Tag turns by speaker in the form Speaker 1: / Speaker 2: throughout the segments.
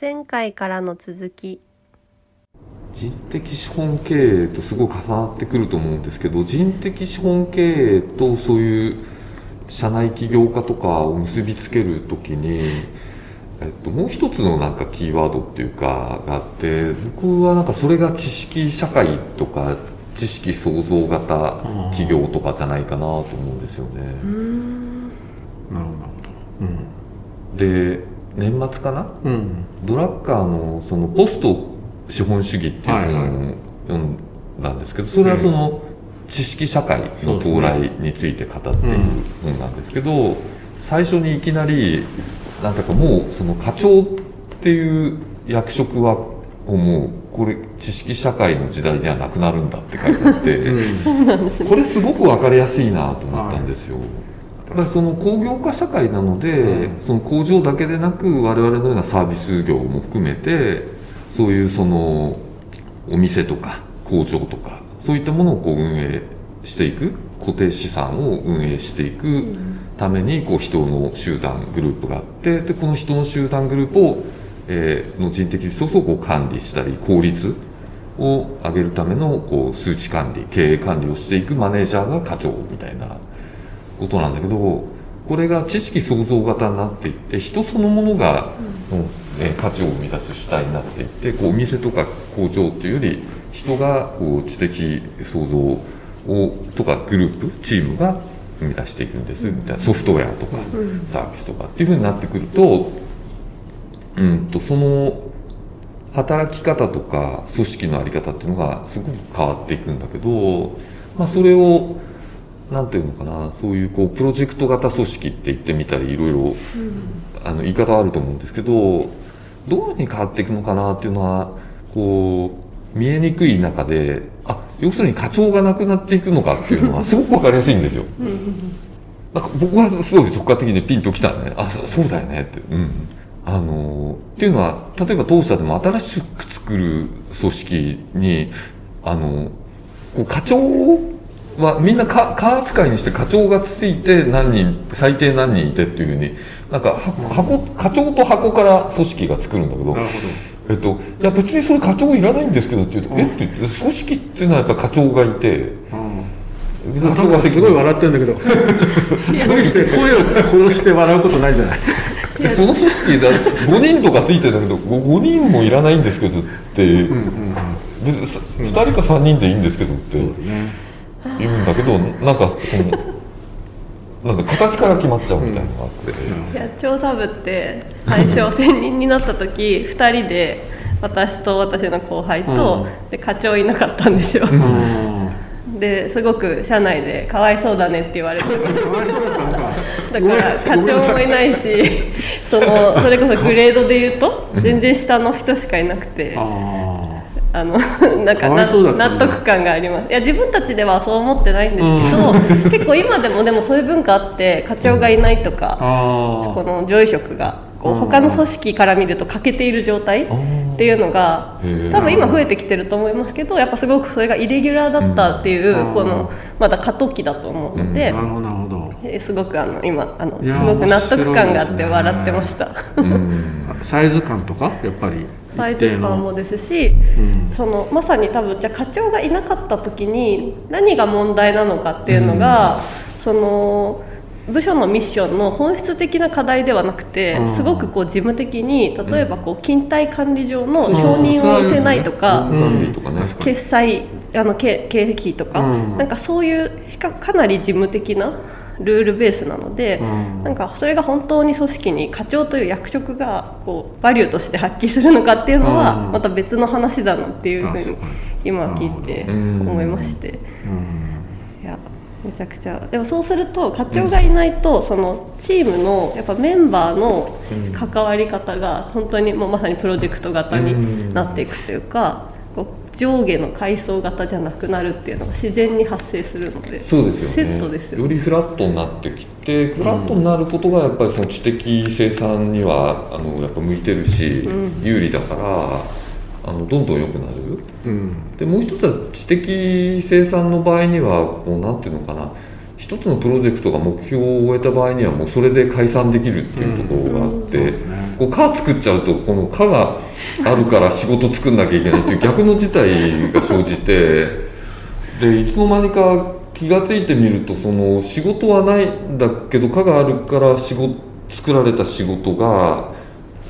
Speaker 1: 前回からの続き。
Speaker 2: 人的資本経営とすごい重なってくると思うんですけど人的資本経営とそういう社内起業家とかを結びつけるときに、えっと、もう一つのなんかキーワードっていうかがあって僕はなんかそれが知識社会とか知識創造型企業とかじゃないかなと思うんですよね。
Speaker 3: なるほどなるほど。うん。
Speaker 2: で年末かな？
Speaker 3: うん。
Speaker 2: ドラッカーのそのポスト資本主義っていう
Speaker 3: はいはい。
Speaker 2: 本を読んだんですけどそれはその知識社会の到来について語っている本なんですけど最初にいきなりなんだかもうその課長っていう役職はもうこれ知識社会の時代にはなくなるんだって書いてあって。これすごく分かりやすいなと思ったんですよ。だからその工業化社会なので、
Speaker 3: うん。
Speaker 2: その工場だけでなく我々のようなサービス業も含めてそういうそのお店とか工場とかそういったものをこう運営していく固定資産を運営していくためにこう人の集団グループがあってでこの人の集団グループを、えーの人的リソースをこう管理したり効率を上げるためのこう数値管理経営管理をしていくマネージャーが課長みたいなことなんだけどこれが知識創造型になっていって人そのものが、うん。え価値を生み出す主体になっていってこうお店とか工場っていうより人がこう知的創造をとかグループチームが生み出していくんですみたいな。ソフトウェアとかサービスとかっていうふうになってくると,、うん、とその働き方とか組織の在り方っていうのがすごく変わっていくんだけど、まあ、それをなんていうのかなそういうこうプロジェクト型組織って言ってみたりいろいろあの言い方はあると思うんですけどどういうふうに変わっていくのかなっていうのはこう見えにくい中であ要するに課長がなくなっていくのかっていうのはすごく分かりやすいんですよ。なんか僕はすごい直感的にピンときたねあそそうだよねって。うんあのっていうのは例えば当社でも新しく作る組織にあのこう課長はみんな課課扱いにして課長がついて何人最低何人いてっていうふうになんか箱箱課長と箱から組織が作るんだけど
Speaker 3: なるほ
Speaker 2: えっと、いや別にそれ課長いらないんですけどって言うと、
Speaker 3: うん。
Speaker 2: えって言って組織っていうのはやっぱ課長がいて
Speaker 3: どうん。
Speaker 2: 課長が責
Speaker 3: すごい
Speaker 2: 任
Speaker 3: 笑ってるんだけど。無理して声を殺して笑うことないじゃない。
Speaker 2: でその組織だ5人とかついてたけど 5, 人もいらないんですけどって、
Speaker 3: う。んうんうん。
Speaker 2: でさ2人か3人でいいんですけどって
Speaker 3: そうだね
Speaker 2: 言うんだけどなんかそのなんか形から決まっちゃうみたいなのがあって、
Speaker 1: いや調査部って最初専任になった時 2人で私と私の後輩と、で課長いなかったんですよ、
Speaker 3: うん。
Speaker 1: ですごく社内でかわいそうだねって言われて。
Speaker 3: かわいそうだったのか。
Speaker 1: だから課長もいないし そのそれこそグレードで言うと全然下の人しかいなくて
Speaker 3: あ
Speaker 1: あの なんか納得感があります。いや自分たちではそう思ってないんですけど、結構今でもでもそういう文化あって課長がいないと
Speaker 3: あ
Speaker 1: か、
Speaker 3: あ
Speaker 1: この上位職がこう
Speaker 3: うん。
Speaker 1: 他の組織から見ると欠けている状態っていうのが多分今増えてきてると思いますけどやっぱすごくそれがイレギュラーだったっていう、
Speaker 3: うん。
Speaker 1: このまだ過渡期だと思うので、
Speaker 3: なるほどなるほど。
Speaker 1: えーすごくあの今あのすごく納得感があって笑ってました。
Speaker 2: うん。
Speaker 3: サイズ感とか？やっぱり。
Speaker 1: サイズ感もですし、
Speaker 3: うん
Speaker 1: そのまさに多分じゃあ課長がいなかった時に何が問題なのかっていうのが、その部署のミッションの本質的な課題ではなくて、
Speaker 3: うん。
Speaker 1: すごくこう事務的に例えばこう勤怠管理上の承認をせないとか、決済あの経経費とか、
Speaker 3: うん。
Speaker 1: なんかそういう比較かなり事務的なルールベースなので、
Speaker 3: うん。
Speaker 1: なんかそれが本当に組織に課長という役職がこうバリューとして発揮するのかっていうのは
Speaker 3: うん。
Speaker 1: また別の話だなっていうふうに今聞いて
Speaker 2: うん
Speaker 1: 思いまして。
Speaker 3: うん。
Speaker 1: いやめちゃくちゃ。でもそうすると課長がいないとそのチームのやっぱメンバーの関わり方が本当にもうまさにプロジェクト型になっていくというかこう上下の階層型じゃなくなるっていうのが自然に発生するので
Speaker 2: そうですよね。
Speaker 1: セットですよ
Speaker 2: よりフラットになってきてフラットになることがやっぱりその知的生産にはあのやっぱ向いてるし、
Speaker 1: うん。
Speaker 2: 有利だからあのどんどん良くなる。
Speaker 3: うん。
Speaker 2: でもう一つは知的生産の場合にはこうなんていうのかな一つのプロジェクトが目標を終えた場合にはもうそれで解散できるっていうところがあって、
Speaker 3: うんね。
Speaker 2: こう課作っちゃうとこの課があるから仕事作んなきゃいけないっていう逆の事態が生じてでいつの間にか気が付いてみるとその仕事はないんだけど課があるから仕事作られた仕事が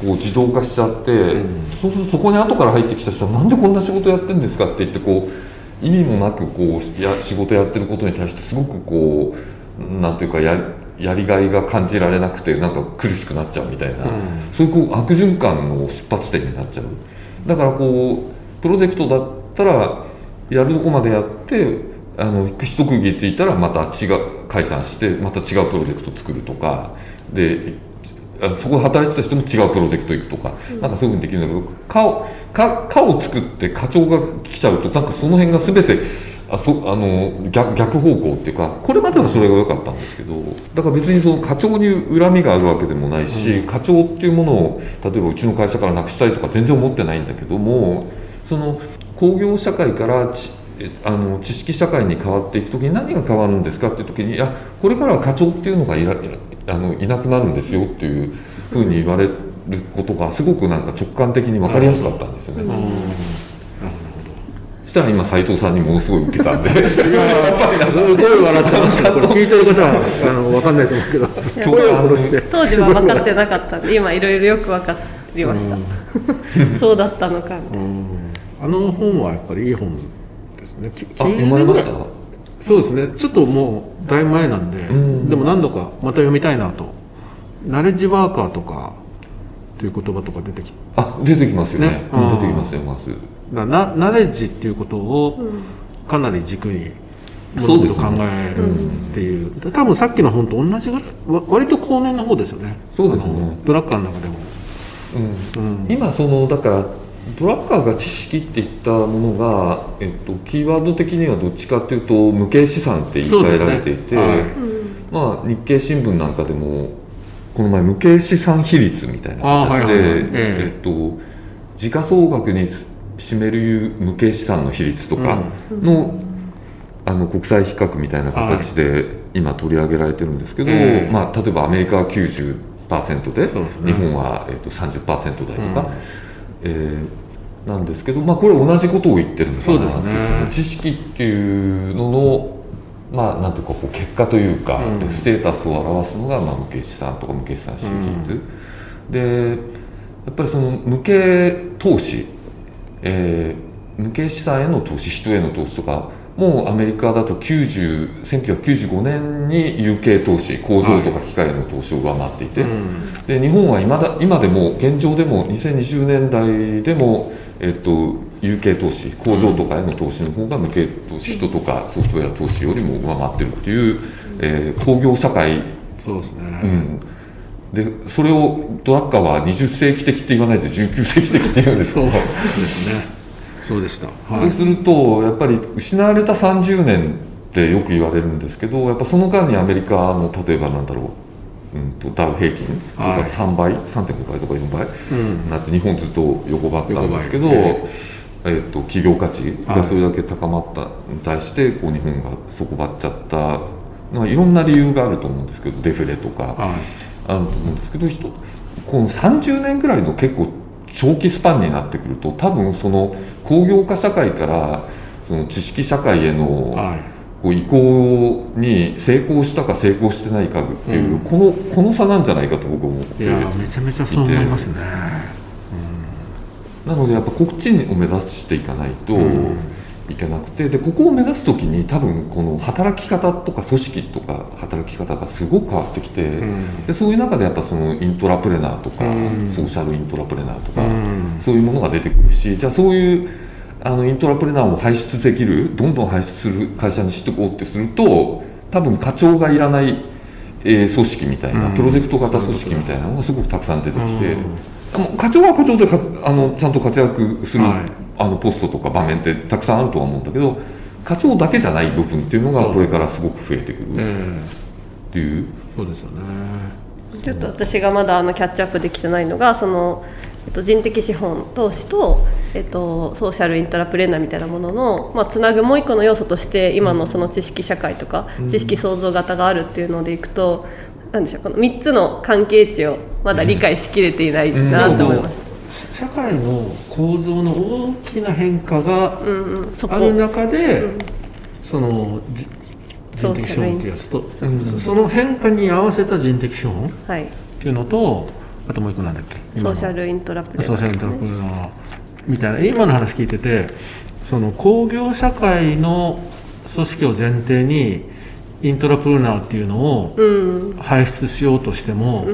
Speaker 2: こう自動化しちゃって、そうするとそこに後から入ってきた人はなんでこんな仕事やってるんですかって言ってこう意味もなくこうや仕事やってることに対してすごくこうなんていうかややりがいが感じられなくてなんか苦しくなっちゃうみたいな、そういうこう悪循環の出発点になっちゃうだからこうプロジェクトだったらやるとこまでやってあの一区切りついたらまた違う解散してまた違うプロジェクト作るとかであそこで働いてた人も違うプロジェクト行くとか、なんかそういうふうにできるんだけど課を課課を作って課長が来ちゃうとなんかその辺が全てあそあの逆逆方向っていうかこれまではそれが良かったんですけどだから別にその課長に恨みがあるわけでもないし、課長っていうものを例えばうちの会社からなくしたいとか全然思ってないんだけどもその工業社会からあの知識社会に変わっていく時に何が変わるんですかっていう時にいやこれからは課長っていうのがいらいらあのいなくなるんですよっていうふうに言われることがすごくなんか直感的に分かりやすかったんですよね。そしたら今斉藤さんにものすごい受けたんで。
Speaker 3: すごい笑ってましたこれ聞いてる方はあの分かんないと思うけど声を殺して
Speaker 1: 当時は分かってなかったんで今いろいろよく分かりました、そうだったのかみたいな。
Speaker 3: あの本はやっぱりいい本ですね。き
Speaker 2: あ読まれました？
Speaker 3: そうですね。ちょっともうだいぶ前なんで、
Speaker 2: ん。
Speaker 3: でも何度かまた読みたいなと。ナレッジワーカーとかっていう言葉とか出てきて。
Speaker 2: あ出てきますよね。
Speaker 3: ね。
Speaker 2: うん出てきますよます。
Speaker 3: なナナレッジっていうことをかなり軸に物事考えるっていう。多分さっきの本と同じぐらいわ割と後年の方ですよね。
Speaker 2: そうですね。
Speaker 3: ドラッカーの中でも、
Speaker 2: うん。
Speaker 3: うん。
Speaker 2: 今そのだからドラッカーが知識っていったものが、えっと、キーワード的にはどっちかっていうと無形資産って言い換えられていて、
Speaker 3: ねはい。
Speaker 2: まあ、日経新聞なんかでもこの前無形資産比率みたいな
Speaker 3: あーはい
Speaker 2: 形で、
Speaker 3: はいはい。え
Speaker 2: え。っと、時価総額に占める無形資産の比率とかの,、あの国際比較みたいな形で今取り上げられてるんですけど、
Speaker 3: ええ。
Speaker 2: まあ、例えばアメリカは90%で
Speaker 3: ね。
Speaker 2: 日本は、えっと30%台とか、えーなんですけど、まあ、これ同じことを言ってるんです
Speaker 3: そうですね。
Speaker 2: 知識っていうののまあなんていうかこう結果というか、
Speaker 3: うん。
Speaker 2: ステータスを表すのが、まあ、無形資産とか無形資産収益率、でやっぱりその無形投資、えー無形資産への投資人への投資とかもうアメリカだと90 1995年に有形投資工場とか機械への投資を上回っていて、
Speaker 3: うん。
Speaker 2: で日本は今だ今でも現状でも2020年代でも、えっと、有形投資工場とかへの投資の方が無形投資人とかソフトウェア投資よりも上回ってるっていう、えー工業社会、
Speaker 3: そうですね、
Speaker 2: うん、でそれをドラッカーは20世紀的って言わないで19世紀的って言うんですけど。
Speaker 3: そうですねそうでした。は
Speaker 2: そうするとやっぱり失われた30年ってよく言われるんですけどやっぱその間にアメリカの例えばなんだろう、うん、とダウ平均とか
Speaker 3: はい。
Speaker 2: 3倍、3.5倍とか4倍、
Speaker 3: うん。
Speaker 2: なって日本ずっと横ばったんですけど、えっと企業価値
Speaker 3: はい。
Speaker 2: がそれだけ高まったに対してこう日本が底ばっちゃったのはいろんな理由があると思うんですけどデフレとか。
Speaker 3: はい。
Speaker 2: あると思うんですけど人この30年ぐらいの結構長期スパンになってくると多分その工業化社会からその知識社会への
Speaker 3: はい。
Speaker 2: こう移行に成功したか成功してないかっていう、
Speaker 3: うん。
Speaker 2: このこの差なんじゃないかと僕は思って
Speaker 3: いやめちゃめちゃそう思いますね。
Speaker 2: なのでやっぱこっちを目指していかないと
Speaker 3: うん
Speaker 2: いけなくてでここを目指す時に多分この働き方とか組織とか働き方がすごく変わってきて、
Speaker 3: ん。
Speaker 2: でそういう中でやっぱそのイントラプレナーとか、
Speaker 3: うん。
Speaker 2: ソーシャルイントラプレナーとか、
Speaker 3: うん。
Speaker 2: そういうものが出てくるしじゃあそういうあのイントラプレナーを輩出できるどんどん輩出する会社にしていこうってすると多分課長がいらない、えー組織みたいな、
Speaker 3: うん。
Speaker 2: プロジェクト型組織みたいなのがすごくたくさん出てきて。課長は課長でかあのちゃんと活躍する、
Speaker 3: はい
Speaker 2: あのポストとか場面ってたくさんあるとは思うんだけど課長だけじゃない部分っていうのがこれからすごく増えてくる。
Speaker 3: え
Speaker 2: っ
Speaker 3: え
Speaker 2: ていう、
Speaker 3: そうですよね。
Speaker 1: ちょっと私がまだあのキャッチアップできてないのがその、えっと、人的資本投資とえっと、ソーシャルイントラプレーナーみたいなものの、まあ、つなぐもう一個の要素として今のその知識社会とか、知識創造型があるっていうのでいくと、なんでしょうこの3つの関係値をまだ理解しきれていないなと思います。
Speaker 3: 社会の構造の大きな変化がある中で、そのじ人的資本っていうやつと、その変化に合わせた人的資本っ
Speaker 1: はい、
Speaker 3: ていうのとあともう一個なんだっけ？
Speaker 1: ソーシャルイントラプレ
Speaker 3: ソーシャルイントラプレーナー。みたいな今の話聞いててその工業社会の組織を前提にイントラプレーナーっていうのを
Speaker 1: うん。
Speaker 3: 輩出しようとしても、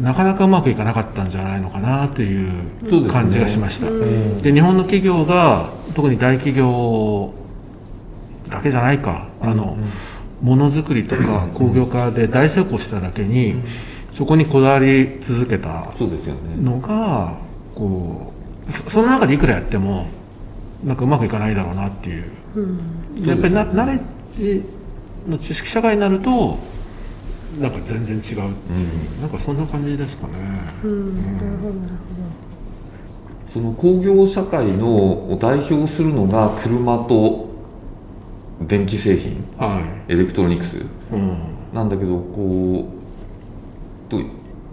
Speaker 3: なかなかうまくいかなかったんじゃないのかなってい
Speaker 2: そう
Speaker 3: 感じがしました。
Speaker 2: うん。
Speaker 3: で日本の企業が特に大企業だけじゃないか。あの、ものづくりとか工業化で大成功しただけに、そこにこだわり続けた
Speaker 2: そうですよね。
Speaker 3: のがこうそその中でいくらやってもなんかうまくいかないだろうなっていう。
Speaker 1: うん。
Speaker 3: やっぱりなナレッジの知識社会になるとなんか全然違う。っていう、なんかそんな感じですかね。
Speaker 1: うん。なるほどなる
Speaker 2: その工業社会のを代表するのが車と電気製品。
Speaker 3: は
Speaker 2: エレクトロニクス。
Speaker 3: い、うん。
Speaker 2: なんだけどこうと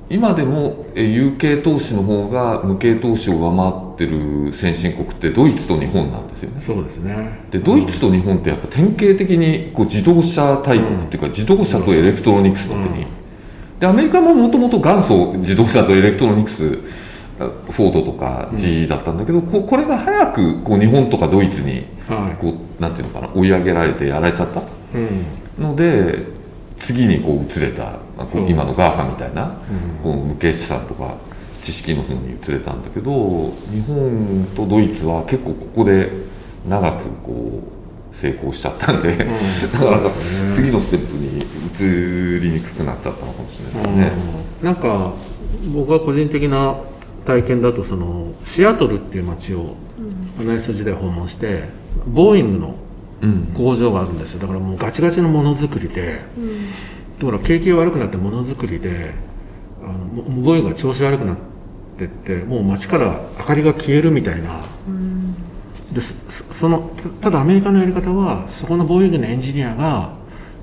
Speaker 2: 今でもえ有形投資の方が無形投資を上回ってる先進国ってドイツと日本なんですよね。
Speaker 3: そうですね。
Speaker 2: でドイツと日本ってやっぱ典型的にこう自動車大国っていうか、自動車とエレクトロニクスの国、
Speaker 3: うん。
Speaker 2: でアメリカももともと元祖自動車とエレクトロニクスあフォードとか GE だったんだけど、ここれが早くこう日本とかドイツに
Speaker 3: は
Speaker 2: こうなんていうのかな追い上げられてやられちゃった。
Speaker 3: い。うん。
Speaker 2: ので次にこう移れた、まあこう
Speaker 3: うん
Speaker 2: 今の GAFA みたいな、
Speaker 3: うん。
Speaker 2: こう無形資産とか知識の方に移れたんだけど日本とドイツは結構ここで長くこう成功しちゃったんで、だから次のステップに移りにくくなっちゃったのかもしれないですね。
Speaker 3: うん。なんか僕は個人的な体験だとそのシアトルっていう街をアナリスト時代訪問してボーイングの
Speaker 2: うん。
Speaker 3: 工場があるんですよ。だからもうガチガチのものづくりでだから景気が悪くなってものづくりであのボーイングが調子悪くなってってもう街から明かりが消えるみたいな。でそそのたただアメリカのやり方はそこのボーイングのエンジニアが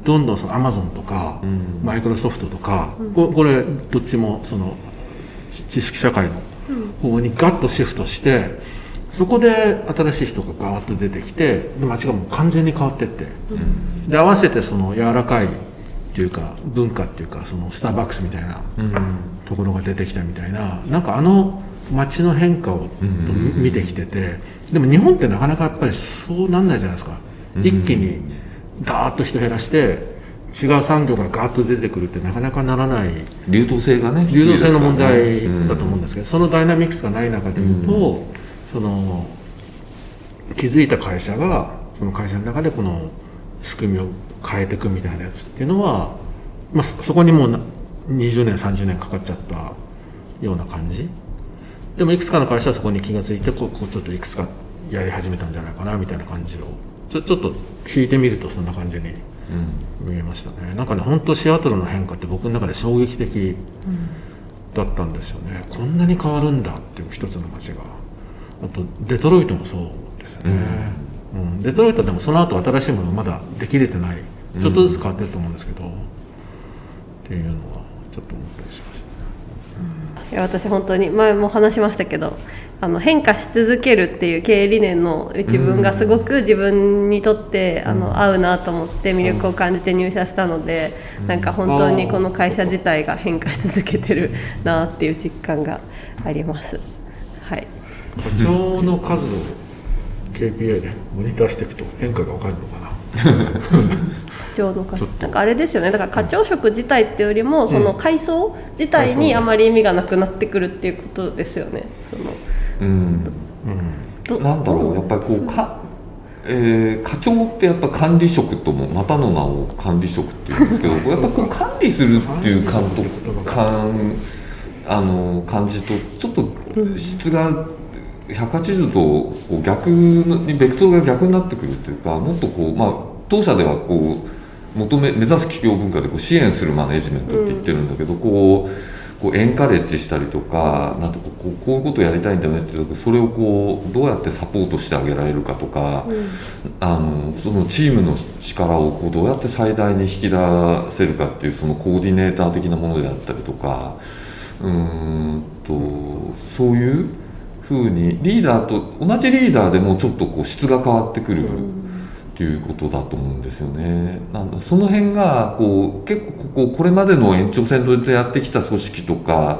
Speaker 3: どんどんそのアマゾンとか、
Speaker 2: うん。
Speaker 3: マイクロソフトとか、ここれどっちもその知知識社会の方にガッとシフトしてそこで新しい人がガーッと出てきてで街がもう完全に変わってって、で合わせてその柔らかいっていうか文化っていうかそのスターバックスみたいな
Speaker 2: うん
Speaker 3: ところが出てきたみたいななんかあの街の変化を見てきててでも日本ってなかなかやっぱりそうなんないじゃないですか。
Speaker 2: うん
Speaker 3: 一気にダーッと人減らして違う産業がガーッと出てくるってなかなかならない。
Speaker 2: 流動性がね
Speaker 3: 流動性の問題だと思うん
Speaker 2: で
Speaker 3: ですけど、そのダイナミクスがない中でいうと、その気づいた会社がその会社の中でこの仕組みを変えていくみたいなやつっていうのは、まあ、そそこにもうな20年30年かかっちゃったような感じ。でもいくつかの会社はそこに気が付いてこうこうちょっといくつかやり始めたんじゃないかなみたいな感じを。ちょちょっと引いてみるとそんな感じに見えましたね。なんかね本当シアトルの変化って僕の中で衝撃的だったんですよね、こんなに変わるんだっていう一つの街が。あとデトロイトもそうですね、うんデトロイトでもその後新しいものまだできれてない。ちょっとずつ変わってると思うんですけど、っていうのはちょっと思ったりしました。ね
Speaker 1: いや私本当に前も話しましたけどあの変化し続けるっていう経営理念の一文がすごく自分にとって、あの合うなと思って魅力を感じて入社したので、なんか本当にこの会社自体が変化し続けてるなっていう実感があります。はい。
Speaker 3: 課長の数を KPI でモニターしていくと変化が分か。るのかなちょっと。
Speaker 1: なんかあれですよね。だから課長職自体っていうよりもその階層自体にあまり意味がなくなってくるっていうことですよね。その。
Speaker 2: うん。
Speaker 3: うん。
Speaker 1: ど
Speaker 2: なんだろう。やっぱりこうか、えー課長ってやっぱ管理職ともまたの名を管理職っていうんですけど やっぱこう管理するっていう感と感あの感じとちょっと質が180度こう逆にベクトルが逆になってくるっていうかもっとこうまあ当社ではこう求め目指す企業文化でこう支援するマネジメントって言ってるんだけど、こうこうエンカレッジしたりとかなんとかこうこういうことやりたいんだよねっていうそれをこうどうやってサポートしてあげられるかとか、あのそのチームの力をこうどうやって最大に引き出せるかっていうそのコーディネーター的なものであったりとかうーんとそういうふうにリーダーと同じリーダーでもちょっとこう質が変わってくる。っていうことだと思うんですよね。なんだその辺がこう結構こここれまでの延長線上でやってきた組織とか、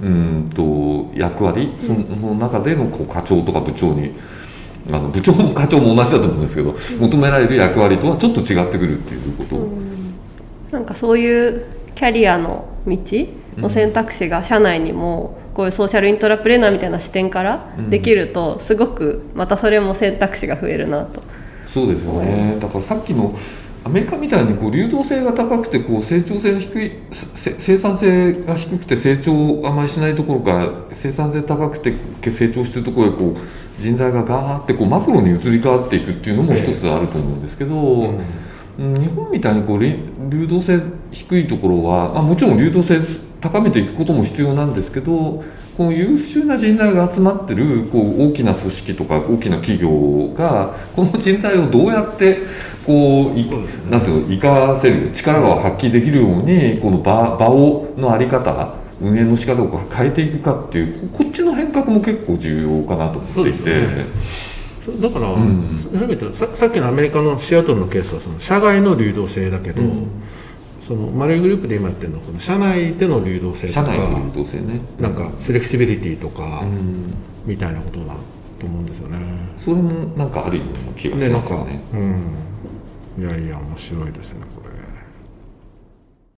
Speaker 2: うん、と役割その中でのこう課長とか部長にあの部長も課長も同じだと思うんですけど、求められる役割とはちょっと違ってくるっていうこと。
Speaker 1: なんかそういうキャリアの道の選択肢が社内にもこういうソーシャルイントラプレーナーみたいな視点からできるとすごくまたそれも選択肢が増えるなと。
Speaker 2: そうですよね、だからさっきのアメリカみたいにこう流動性が高くてこう成長性低いせ生産性が低くて成長をあまりしないところから生産性高くて成長してるところへこう人材がガーってこうマクロに移り変わっていくっていうのも一つあると思うんですけど、うん。日本みたいにこう流動性低いところは、まあ、もちろん流動性高めていくことも必要なんですけどこの優秀な人材が集まってるこう大きな組織とか大きな企業がこの人材をどうやってこういなんていうの生かせる力が発揮できるようにこの場場をの在り方運営の仕方を変えていくかっていうこっちの変革も結構重要かなと思っていて。
Speaker 3: だから、うん、ささっきのアメリカのシアトルのケースはその社外の流動性だけど、うん、そのマレーグループで今やってるのはこの社内での流動性とか
Speaker 2: 社内の流動性ね。
Speaker 3: なんかフレキシビリティとか、みたいなことだと思うんですよね。
Speaker 2: それもなんかあるような気がしますよね。
Speaker 3: うん。いやいや面白いですね